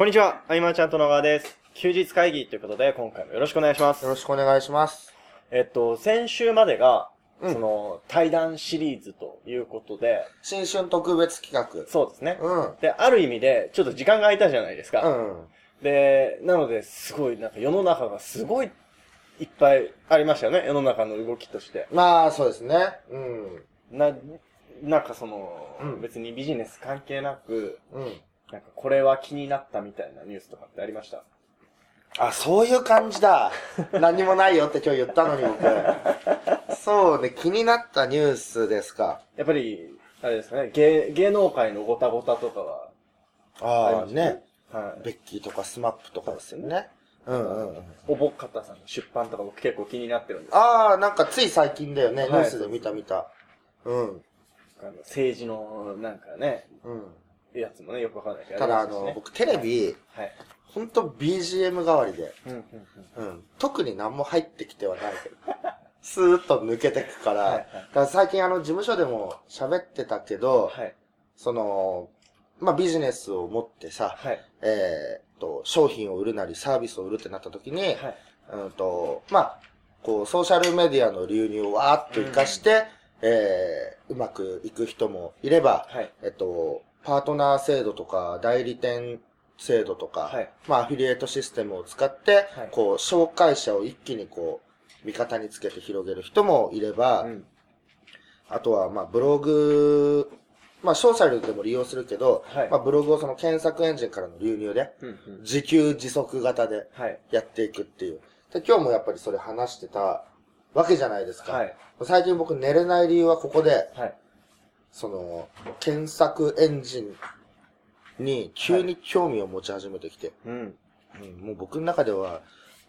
こんにちは、あいまちゃんと野川です。休日会議ということで、今回もよろしくお願いしますよ。ろしくお願いします。えっと、先週までが、うんその、対談シリーズということで、新春特別企画。そうですね。うん。で、ある意味で、ちょっと時間が空いたじゃないですか。うん。で、なので、すごい、なんか世の中がすごいいっぱいありましたよね、世の中の動きとして。まあ、そうですね。うん。な、なんかその、うん別にビジネス関係なく、うん。なんかこれは気になったみたいなニュースとかってありました？あ、そういう感じだ。何もないよって今日言ったのに僕。そうね、気になったニュースですか。やっぱり、あれですかね、芸、芸能界のごたごたとかはありあね。。はい。ベッキーとかスマップとかですよね。うんうんうん。おぼっかたさんの出版とか僕結構気になってるんですああ、なんかつい最近だよね。はいニュースで見た見た。うん。あの政治のなんかね、うん。やつもね、よくわかんないけど。ただあの、僕テレビ、はい。ほんと BGM 代わりで。うんうんうん。うん。特に何も入ってきてはないけど。スーッと抜けてくから。最近あの、事務所でも喋ってたけど、はい。その、まあ、ビジネスを持ってさ、はい。えーっと、商品を売るなりサービスを売るってなった時に、はい。うんと、まあ、こう、ソーシャルメディアの流入をわーっと活かして、えー、うまくいく人もいれば、はい。えっと、パートナー制度とか、代理店制度とか、はい。まあ、アフィリエイトシステムを使って、はいこう、紹介者を一気にこう、味方につけて広げる人もいれば、うん。あとは、まあ、ブログ、まあ、ソーシャルでも利用するけど、はいまあ、ブログをその検索エンジンからの流入で。自給自足型ではい。やっていくっていう。で、今日もやっぱりそれ話してたわけじゃないですか。はい。最近僕寝れない理由はここで、はい。その、検索エンジンに急に興味を持ち始めてきて、うん。うん、もう僕の中では、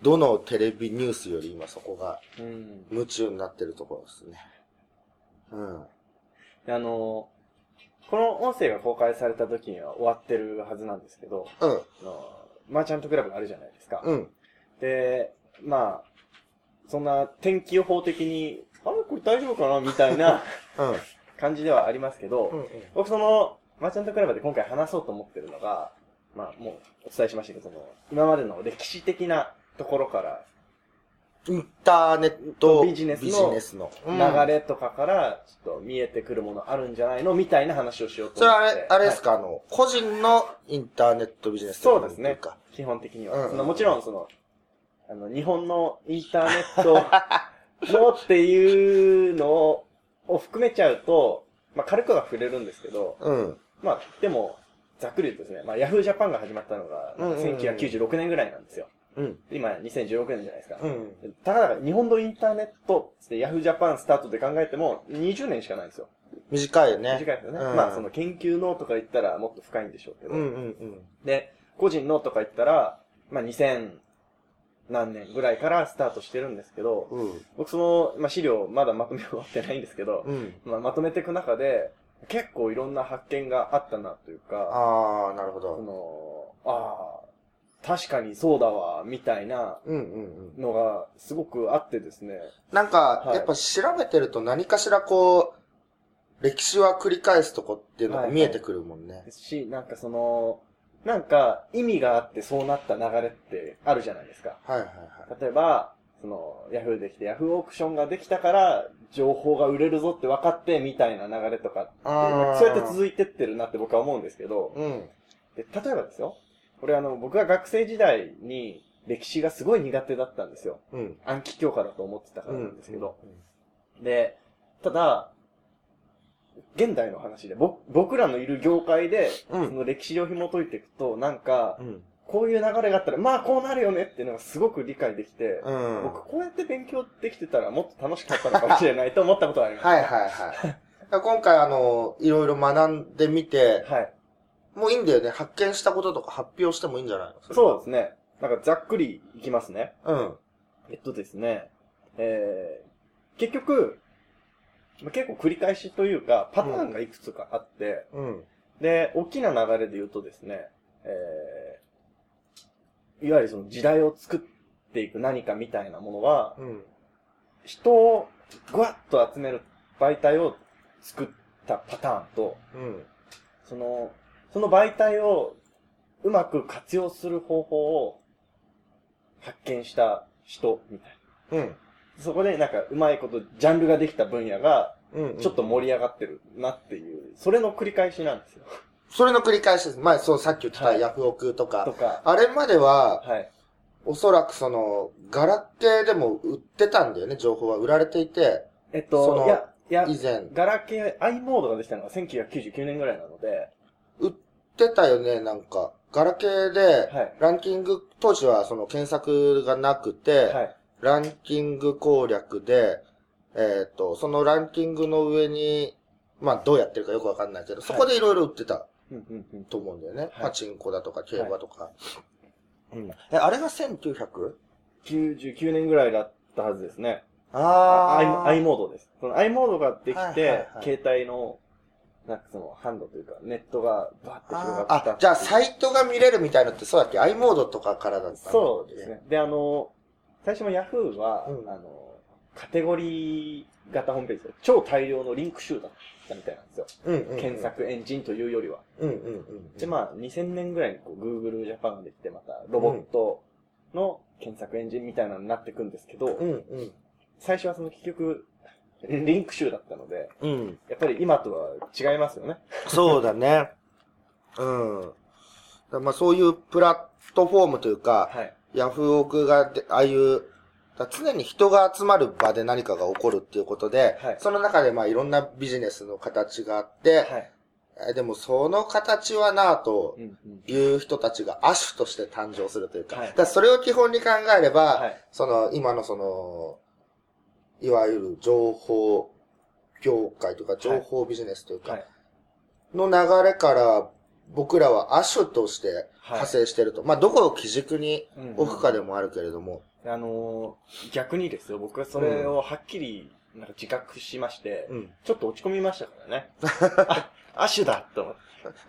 どのテレビニュースより今そこがうん。夢中になってるところですね。うん。であの、この音声が公開された時には終わってるはずなんですけど、うん。あのマーチャントクラブがあるじゃないですか。うん。で、まあ、そんな天気予報的に、あれ？これ大丈夫かな？みたいなうん。感じではありますけど、うん。僕その、マーチャントクラブで今回話そうと思ってるのが、まあもうお伝えしましたけど、その、今までの歴史的なところから、インターネットビジネスの流れとかから、ちょっと見えてくるものあるんじゃないの？みたいな話をしようとそれ思って。はあれ、あれですか、か、あの、個人のインターネットビジネスそうですねか。基本的には。うんうんそのもちろんその、あの、日本のインターネットのっていうのをを含めちゃうと、まあ軽くは触れるんですけど、うん。まあでも、ざっくり言うとですね、まあ Yahoo Japan が始まったのが、うんうんうん1996年ぐらいなんですよ。うん。今2016年じゃないですか。うん。たかだか日本のインターネットって Yahoo Japan スタートで考えても20年しかないんですよ。短いよね。短いですよね。うんまあその研究のとか言ったらもっと深いんでしょうけど。うんうんうん。で、個人のとか言ったら、まあ2000何年ぐらいからスタートしてるんですけど、うん。僕その、まあ資料まだまとめ終わってないんですけど、うん。まあまとめていく中で、結構いろんな発見があったなというか、ああ、なるほそど。の、ああ、確かにそうだわ、みたいなうんうんうん。のがすごくあってですね。なんか、はいやっぱ調べてると何かしらこう、歴史は繰り返すとこっていうのが見えてくるもんね。ですし、なんかその、なんか意味があってそうなった流れってあるじゃないですか。はいはいはい。例えば、その、ヤフーできて、ヤフーオークションができたから、情報が売れるぞって分かって、みたいな流れとかそうやって続いてってるなって僕は思うんですけど、うん。で例えばですよ、これあの、僕が学生時代に歴史がすごい苦手だったんですよ。うん。暗記教科だと思ってたからうなんですけど。。で、ただ、現代の話で、ぼ僕らのいる業界で、うんその歴史を紐解いていくと、なんか、うん。こういう流れがあったら、まあこうなるよねっていうのがすごく理解できて、うん。僕こうやって勉強できてたらもっと楽しかったのかもしれないと思ったことがあります。はいはいはい。だから今回あの、いろいろ学んでみて、はい。もういいんだよね。発見したこととか発表してもいいんじゃないの？そうですね。なんかざっくりいきますね。うん。えっとですね、えー、結局、まあ結構繰り返しというか、パターンがいくつかあって、うん。で、大きな流れで言うとですね、えー、いわゆるその時代を作っていく何かみたいなものは、うん。人をぐわっと集める媒体を作ったパターンと、うん。その、その媒体をうまく活用する方法を発見した人みたいうん。な。そこでなんかうまいことジャンルができた分野がうん。ちょっと盛り上がってるなっていう、それの繰り返しなんですよ。それの繰り返しです。前、そう、さっき言ってたはいヤフオクとか。とか、あれまでは、はい。おそらくその、ガラケーでも売ってたんだよね、情報は売られていて、えっそのと、いや、いや、以前。ガラケー、i モードができたのが1999年ぐらいなので、売ってたよね、なんか。ガラケーで、はい。ランキング、当時はその検索がなくて、はい。ランキング攻略で、えっ、と、そのランキングの上に、まあどうやってるかよくわかんないけど、そこでいろいろ売ってた。と思うんだよね。はいパチンコだとか競馬とか。うん。え、あれが 1900? 99年ぐらいだったはずですね。あ i, i モードです。その i モードができて、はいはいはい携帯の、なんかその、ハンドというか、ネットがバーって広があったあ、じゃあサイイトが見れるみたいのってそうだっけ ?i モードとかからだったのそうです。ね。で、あの、最初の Yahoo は、うんあの、カテゴリー型ホームページで超大量のリンク集だったみたいなんですよ。うんうん、うん。検。索エンジンというよりは。うんうんうん。で、まあ、2000年ぐらいにこう Google Japan ができて、またロボットの検索エンジンみたいなのになっていくんですけど、うんうん。最初はその結局、リンク集だったので、うん。やっぱり今とは違いますよね。そうだね。うん。だまあそういうプラットフォームというか、はい。ヤフオクがで、ああいう、だ常に人が集まる場で何かが起こるっていうことで、はいその中でまあいろんなビジネスの形があって、はい。えでもその形はなぁと。いう人たちが亜種として誕生するというか、はいだそれを基本に考えれば、はい。その今のその、いわゆる情報業界とか情報ビジネスというか、はい。の流れから僕らは亜種としてはい派生してると。まあどこを基軸にうん置くかでもあるけれども。あのー逆にですよ、僕はそれをはっきり、なんか自覚しまして、うん。ちょっと落ち込みましたからね。あ、アシュだと思って。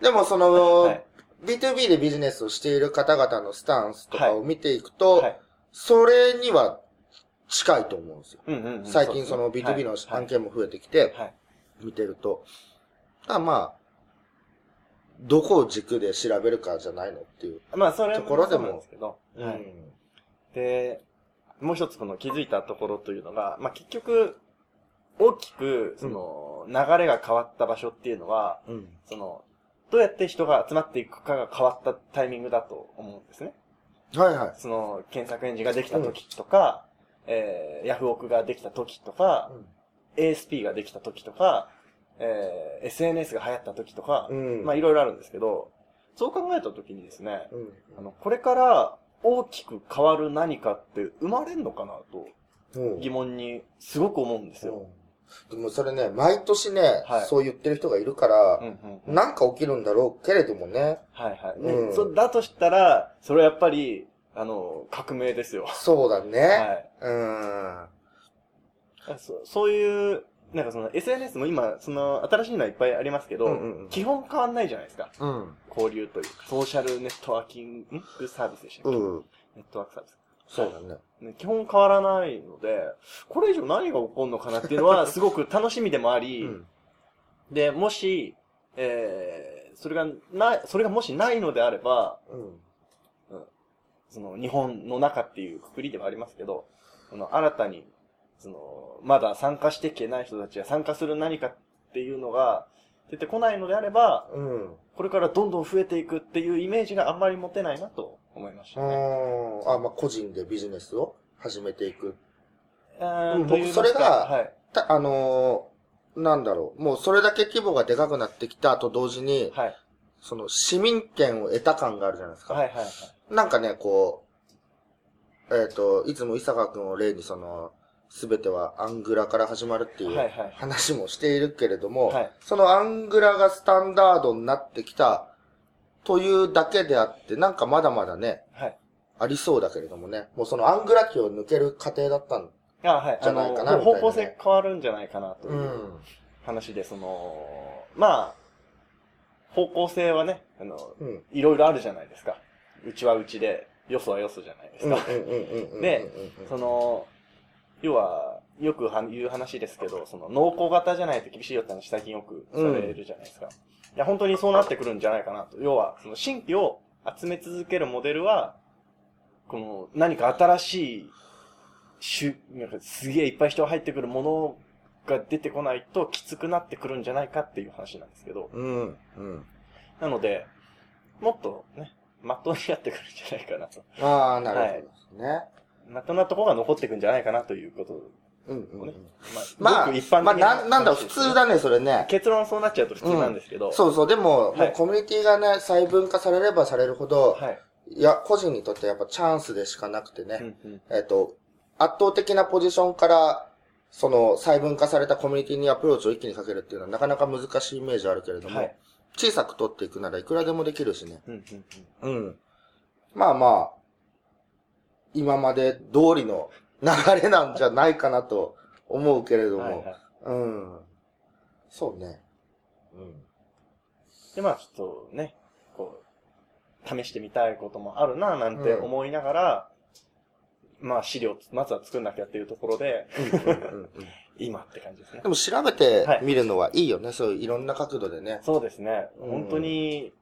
でもその、はい。B2B でビジネスをしている方々のスタンスとかを見ていくと、はい。それには近いと思うんですよ。うんうんうん。最近そのうですね B2B のはい案件も増えてきて、はい。見てると。ただまあ、どこを軸で調べるかじゃないのっていう。まあ、それところでもそうなんですけど。うんはい。で、もう一つこの気づいたところというのが、まあ結局、大きく、その、流れが変わった場所っていうのは、うん。その、どうやって人が集まっていくかが変わったタイミングだと思うんですね。はいはい。その、検索エンジンができた時とか、えー、ヤフオクができた時とか、ASP ができた時とか、えー、SNS が流行った時とか、うん。まあいろいろあるんですけど、そう考えた時にですね、うん。あの、これから大きく変わる何かって生まれんのかなとうん疑問にすごく思うんですよ。うんでもそれね、毎年ね、はいそう言ってる人がいるからう、んうん。なんか起きるんだろうけれどもね。はいはい。ねうんそだとしたら、それはやっぱり、あの、革命ですよ。そうだね。はい。うん。そそういう、なんかその SNS も今、その新しいのはいっぱいありますけど、うんうんうん基本変わんないじゃないですか。うん。交流というか、ソーシャルネットワーキングサービスでしたっけ、うん。ネットワークサービス。そうだね。ね、基本変わらないので、これ以上何が起こるのかなっていうのは すごく楽しみでもあり、うん。で、もし、えー、それがない、それがもしないのであれば、うん。その日本の中っていうくくりではありますけど、その新たに、その、まだ参加していけない人たちが参加する何かっていうのが出てこないのであれば、うん。これからどんどん増えていくっていうイメージがあんまり持てないなと思いましたね。うん。あ、まあ、個人でビジネスを始めていく。えーうん僕それがはい。た、あのーなんだろう。もうそれだけ規模がでかくなってきたと同時に、はい。その市民権を得た感があるじゃないですか。はいはいはい。なんかね、こう、えっ、と、いつも伊坂くんを例にその、すべてはアングラから始まるっていうはいはい。話もしているけれども、はいそのアングラがスタンダードになってきたというだけであって、なんかまだまだね、はい。ありそうだけれどもね、もうそのアングラ期を抜ける過程だったん。じゃないかな方向性変わるんじゃないかなとう。いうん話で、その、まあ、方向性はね、あの、うん。いろいろあるじゃないですか。うちはうちで、よそはよそじゃないですか。でその、要は、よくは言う話ですけど、その、濃厚型じゃないと厳しいよって話最近よくされるじゃないですか。いや、本当にそうなってくるんじゃないかなと。要は、その、新規を集め続けるモデルは、この何か新しい、しゅ、なんかすげえいっぱい人が入ってくるものが出てこないときつくなってくるんじゃないかっていう話なんですけど。うん。うん。なので、もっとね、まっとうにやってくるんじゃないかなと。ああ、なるほどですね。まっとうなところが残っていくんじゃないかなということうんうんうをねん。。まあ、まあ、一般的まあ、なんなんだろう、普通だね、それね。結論そうなっちゃうと普通なんですけど。そうそう、でも、はいもうコミュニティがね、細分化されればされるほど、はい。いや、個人にとってやっぱチャンスでしかなくてね、うんうんえっ、と、圧倒的なポジションから、その細分化されたコミュニティにアプローチを一気にかけるっていうのはなかなか難しいイメージあるけれども、はい小さく取っていくならいくらでもできるしね。うんうんうんうん。まあまあ、今まで通りの流れなんじゃないかなと思うけれども、はいはいうん。そうね。うん。で、まあちょっとね、こう、試してみたいこともあるな、なんて思いながら、まあ資料、まずは作んなきゃっていうところで、うんうん 今って感じですねで。も調べてみるのはいいよね。そういういろんな角度でね。そうですね。うん本当に、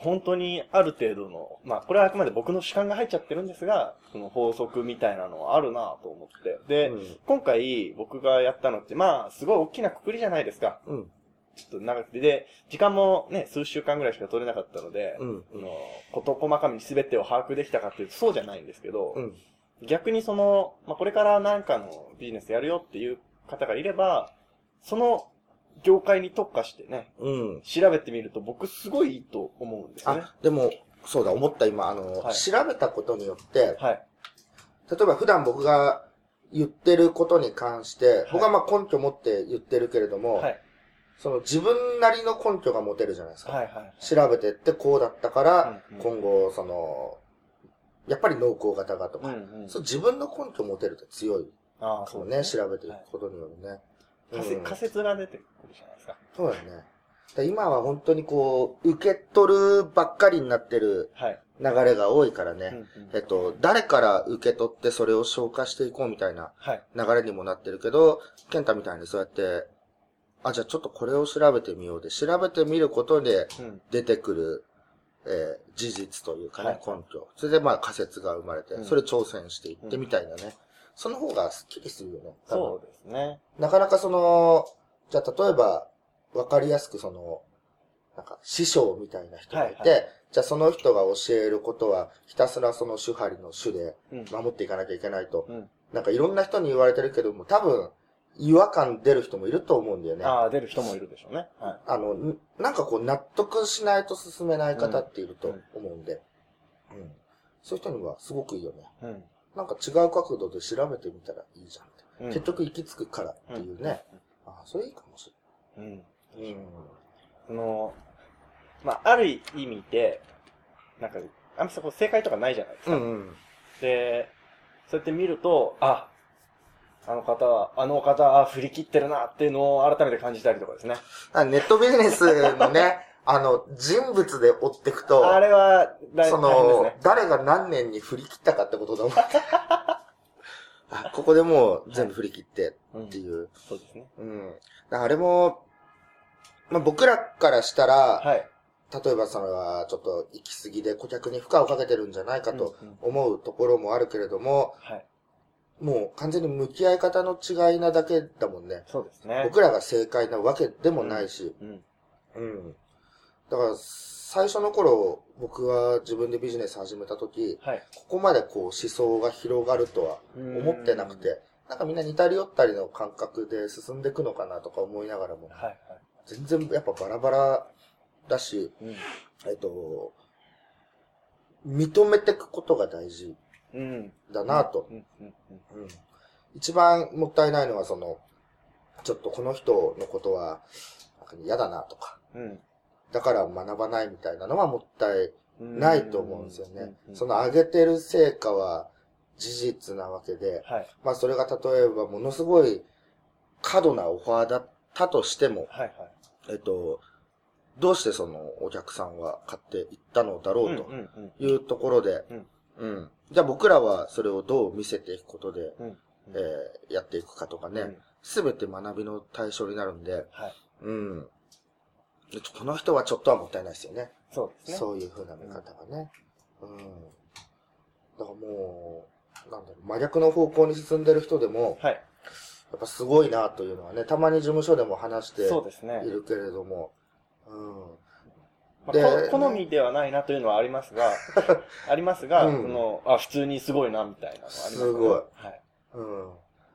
本当にある程度の、まあこれはあくまで僕の主観が入っちゃってるんですが、その法則みたいなのはあるなと思って。で、うん今回僕がやったのって、まあすごい大きなくくりじゃないですか。うん。ちょっと長くて。で、時間もね、数週間ぐらいしか取れなかったので、うん。その、事細かに全てを把握できたかっていうとそうじゃないんですけど、うん。逆にその、まあ、これからなんかのビジネスやるよっていう方がいれば、その業界に特化してね、うん。調べてみると僕すごいいいと思うんですよね。あ、でも、そうだ、思った今、あの、はい調べたことによって、はい。例えば普段僕が言ってることに関して、僕はまあ根拠持って言ってるけれども、はい。その自分なりの根拠が持てるじゃないですか。はいはい。調べてってこうだったから、うんうん今後、その、やっぱり濃厚型がとか、うんうん。そう自分の根拠を持てると強いああ、そうね。調べていくことによるね。仮説うん仮説が出てくるじゃないですか。そうだよね。今は本当にこう、受け取るばっかりになってるはい。流れが多いからね。うんうんえっと、誰から受け取ってそれを消化していこうみたいなはい。流れにもなってるけど、ケンタみたいにそうやって、あ、じゃあちょっとこれを調べてみようで、調べてみることでうん。出てくる、えー事実というかね、はい根拠。それでまあ仮説が生まれて、うんそれ挑戦していってみたいなね。その方がスッキリするよね。そうですね。なかなかその、じゃあ例えば、わかりやすくその、なんか師匠みたいな人がいて、はいじゃあその人が教えることは、ひたすらその主張りの主でうん。守っていかなきゃいけないと。うん。なんかいろんな人に言われてるけども、多分、違和感出る人もいると思うんだよね。あああ、出る人もいるでしょうね。はい。の、んなんかこう納得しないと進めない方っていると思うんで、うん。そういう人にはすごくいいよね。うん。なんか違う角度で調べてみたらいいじゃんって。うん結局行き着くからっていうね。。あそれいいかもしうん。うん。れない。うん。その、まあ、ある意味で、なんか、あんまそこ正解とかないじゃないですか。うんうん。で、そうやって見ると、あ、あの方は、あの方は振り切ってるなっていうのを改めて感じたりとかですね。あネットビジネスのね、あの、人物で追っていくと、あれは大、そのね。、誰が何年に振り切ったかってことだもん。あここでもう全部振り切ってうんっていう。そうですね。うん。あれも、まあ、僕らからしたら、はい。例えばそれはちょっと行き過ぎで顧客に負荷をかけてるんじゃないかとうんうん思うところもあるけれども、はい。もう完全に向き合い方の違いなだけだもんね。そうですね。僕らが正解なわけでもないし。うん。うん。だから、最初の頃、僕は自分でビジネス始めた時、はい。ここまでこう思想が広がるとは思ってなくて、なんかみんな似たり寄ったりの感覚で進んでいくのかなとか思いながらも、はい。はい。全然やっぱバラバラだし、うん。えっと、認めていくことが大事うん。だなと。一番もったいないのはその、ちょっとこの人のことは、嫌だなとか、うん。だから学ばないみたいなのはもったいうんないと思うんですよね。うんその上げてる成果は事実なわけで、はい。まあそれが例えばものすごい過度なオファーだったとしても、はい。はい。えっと、どうしてそのお客さんは買っていったのだろうとうんうんいうところで、うんうん。じゃあ僕らはそれをどう見せていくことで、うん。うん。えーやっていくかとかねうん、すべ、て学びの対象になるんで、はい。うん。でこの人はちょっとはもったいないですよね。そうですね。そういう風な見方がね。うん。だからもう、なんだろう、真逆の方向に進んでる人でも、はい。やっぱすごいなというのはね、たまに事務所でも話してい。るけれども、うん。まあでこ好みではないなというのはありますが、ありますが、うんその、あ、普通にすごいな、みたいなのはあります、ね。すごいはい。うん。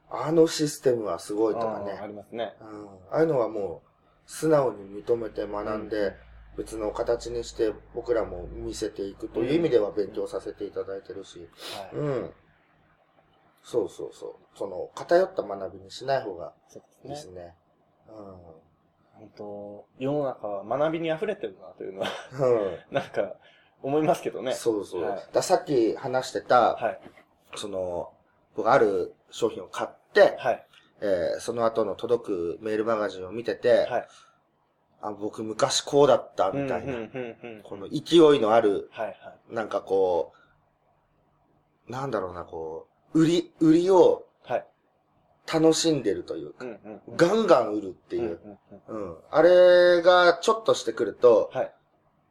あのシステムはすごいとかあーあね。りますね。うん。ああいうのはもう、素直に認めて学んで、うん別の形にして僕らも見せていくという意味では勉強させていただいてるし、はい。うん。そうそうそう。その、偏った学びにしない方がいいでね。ですすね。本当世の中は学びに溢れてるなというのは、うん。うん。なんか、思いますけどね。そうそう。はいださっき話してた、はい。その、僕ある商品を買って、はい。えーその後の届くメールマガジンを見てて、はい。あ、僕昔こうだったみたいな、うんうんうんうんこの勢いのある、はいはい。なんかこう、なんだろうな、こう、売り、売りをはい。楽しんでるというか、うんうんうん。ガンガン売るってうんいうう、んうんうん。あれがちょっとしてくると、はい。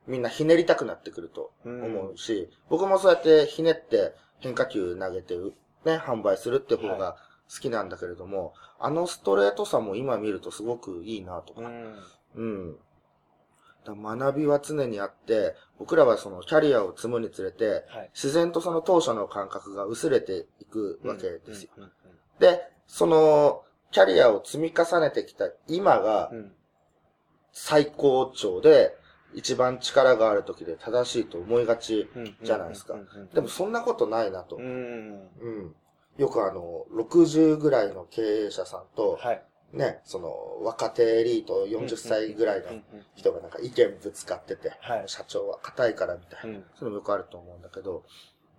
みんなひねりたくなってくるとうん思うし、僕もそうやってひねって変化球投げて、ね、販売するって方が好きなんだけれども、あのストレートさも今見るとすごくいいなとか、うん。うん。だ学びは常にあって、僕らはそのキャリアを積むにつれて、はい。自然とその当初の感覚が薄れていくわけですよ。で、その、キャリアを積み重ねてきた今が。最高潮で、一番力がある時で正しいと思いがち。うんじゃないですかでもそんなことないなと。うん。うん。よくあの、60ぐらいの経営者さんと、はい。ね、その、若手エリート40歳ぐらいのうんうん人がなんか意見ぶつかってて、はい社長は硬いからみたいな。うん。そういうのもよくあると思うんだけど、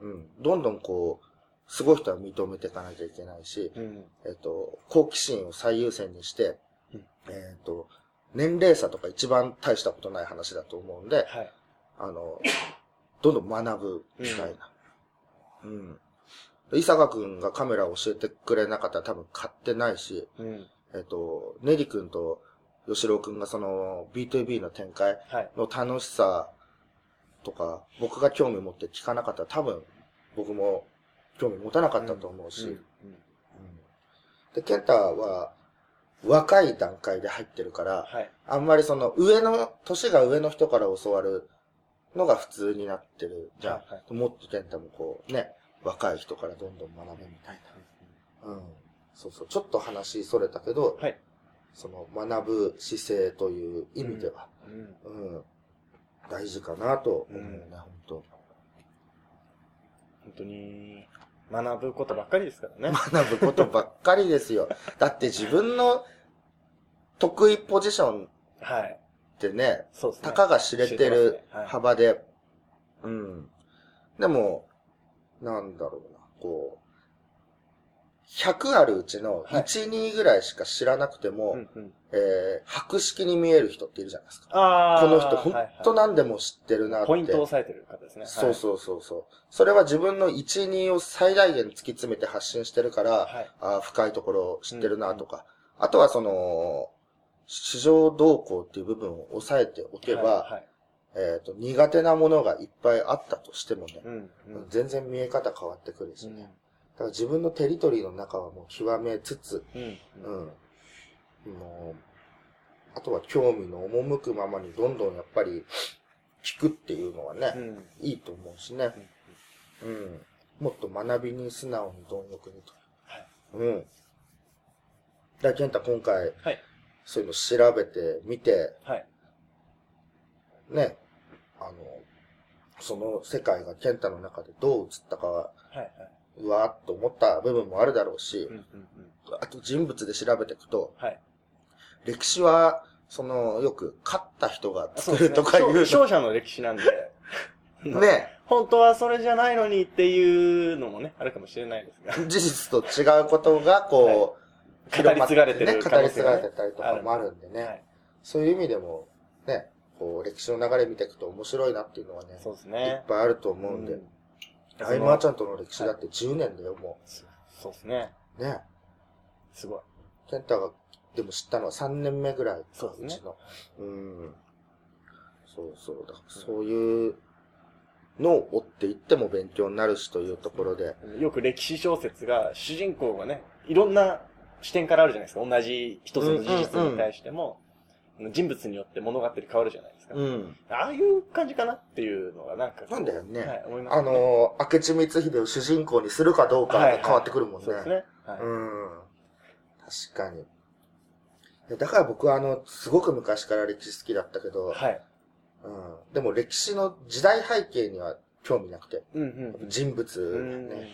うん。どんどんこう、すごい人は認めていかなきゃいけないし、うん。えっと、好奇心を最優先にして、うんえっと、年齢差とか一番大したことない話だと思うんで、はい。あの、どんどん学ぶみたいな。うん。伊坂くんがカメラを教えてくれなかったら多分買ってないし、うん。えっと、ネリ君と吉郎くんがその B2B の展開はい。の楽しさとか、僕が興味持って聞かなかったら多分僕も興味持たなかったと思うし、で、ケンタは若い段階で入ってるから、はい。あんまりその上の、年が上の人から教わるのが普通になってるじゃん。はいはいもっとケンタもこうね、若い人からどんどん学べみたいな。うん。そうそう。ちょっと話それたけど、はい。その学ぶ姿勢という意味では、うん。うん、大事かなと思うね、うん本当本当に、学ぶことばっかりですからね。学ぶことばっかりですよ。だって自分の得意ポジションはい。ってね、そうですね。たかが知れてるてますねはい幅で、うん。でも、なんだろうな、こう、100あるうちのはい1、2ぐらいしか知らなくても、うんうん。えー、博識に見える人っているじゃないですか。この人、ほんはいとはい何でも知ってるなって。ポイントを押さえてる方ですね。そうそうそうそう。それは自分の1、2を最大限突き詰めて発信してるから、はい。あー深いところを知ってるなとか、あとはその、市場動向っていう部分を抑えておけば、はいはい。えっ、と、苦手なものがいっぱいあったとしてもね、うん。うん。全然見え方変わってくるしね。だから自分のテリトリーの中はもう極めつつ、うん。うん。もう、あとは興味の赴くままにどんどんやっぱり聞くっていうのはね、うん。いいと思うしね。うん。もっと学びに素直に貪欲にと。はい。うん。だ健太今回、はい。そういうの調べてみて、はい。ね、あの、その世界が健太の中でどう映ったかは、はい。はい。うわーっと思った部分もあるだろうしうん。、うん。うん。あと人物で調べていくと、はい。歴史は、その、よく勝った人が作るとかいうの。勝 勝者の歴史なんで、ね、本当はそれじゃないのにっていうのもね、あるかもしれないですが。事実と違うことが、こう、語り継がれてるね、語り継がれてたりとかもあるんでね。はい。そういう意味でも、ね、こう、歴史の流れ見ていくと面白いなっていうのはね、そうですいっね。ぱいあると思うんで。うんアイマーちゃんとの歴史だって10年だよ、もそそうですね。う。ね。すごい。ケンタが、でも知ったのは3年目ぐらいか。そうですねちの。うん。そうそう。だそういうのを追っていっても勉強になるしというところで。よく歴史小説が、主人公がね、いろんな視点からあるじゃないですか。同じ一つの事実に対しても、人物によって物語変わるじゃないですか。うん。ああいう感じかなっていうのがなんか。なんだよねはい、思いますあね。のー、明智光秀を主人公にするかどうかはいで変わってくるもんね。そうですね。はい。うん。確かに。だから僕はあの、すごく昔から歴史好きだったけど、はい。うん。でも歴史の時代背景には興味なくて、うんうんうん。人物うん。ね、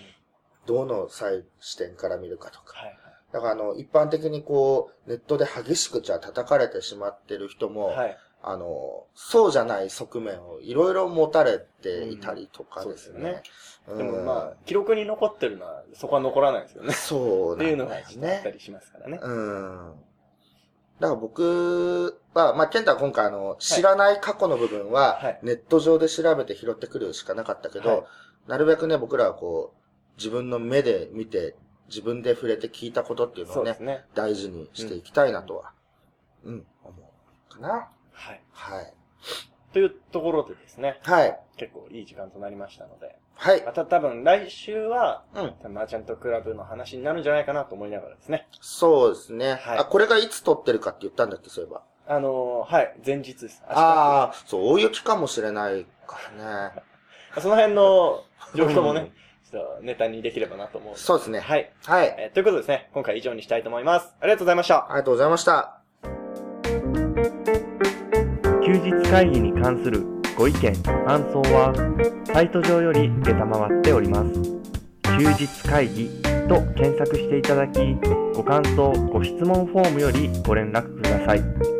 どの際視点から見るかとか。はいだからあの、一般的にこう、ネットで激しくじゃあ叩かれてしまってる人も、はい。はい。あの、そうじゃない側面をいろいろ持たれていたりとかですね。でもまあ、記録に残ってるのは、そこは残らないですよね。あ、そうっていうのがあったね。りしますからね。うん。だから僕は、まあ、ケンタは今回あの、知らない過去の部分ははい、ネット上で調べて拾ってくるしかなかったけど、はいなるべくね、僕らはこう、自分の目で見て、自分で触れて聞いたことっていうのをねね。大事にしていきたいなとは、うん、思うかな。はい。はい。というところでですね、はい。結構いい時間となりましたので、はいま。た多分来週は、うん。マーチャントクラブの話になるんじゃないかなと思いながらですね。そうですね。はいあ、これがいつ撮ってるかって言ったんだっけ、そういえば。あのーはい、前日です。ああ、そう、大雪かもしれないからね。その辺の 状況もね、ちょっとネタにできればなと思う。そうですね。はい。はい。えーということでですね、今回以上にしたいと思います。ありがとうございました。ありがとうございました。休日会議に関するご意見、ご感想は、サイト上より受けたまわっております。休日会議と検索していただき、ご感想、ご質問フォームよりご連絡ください。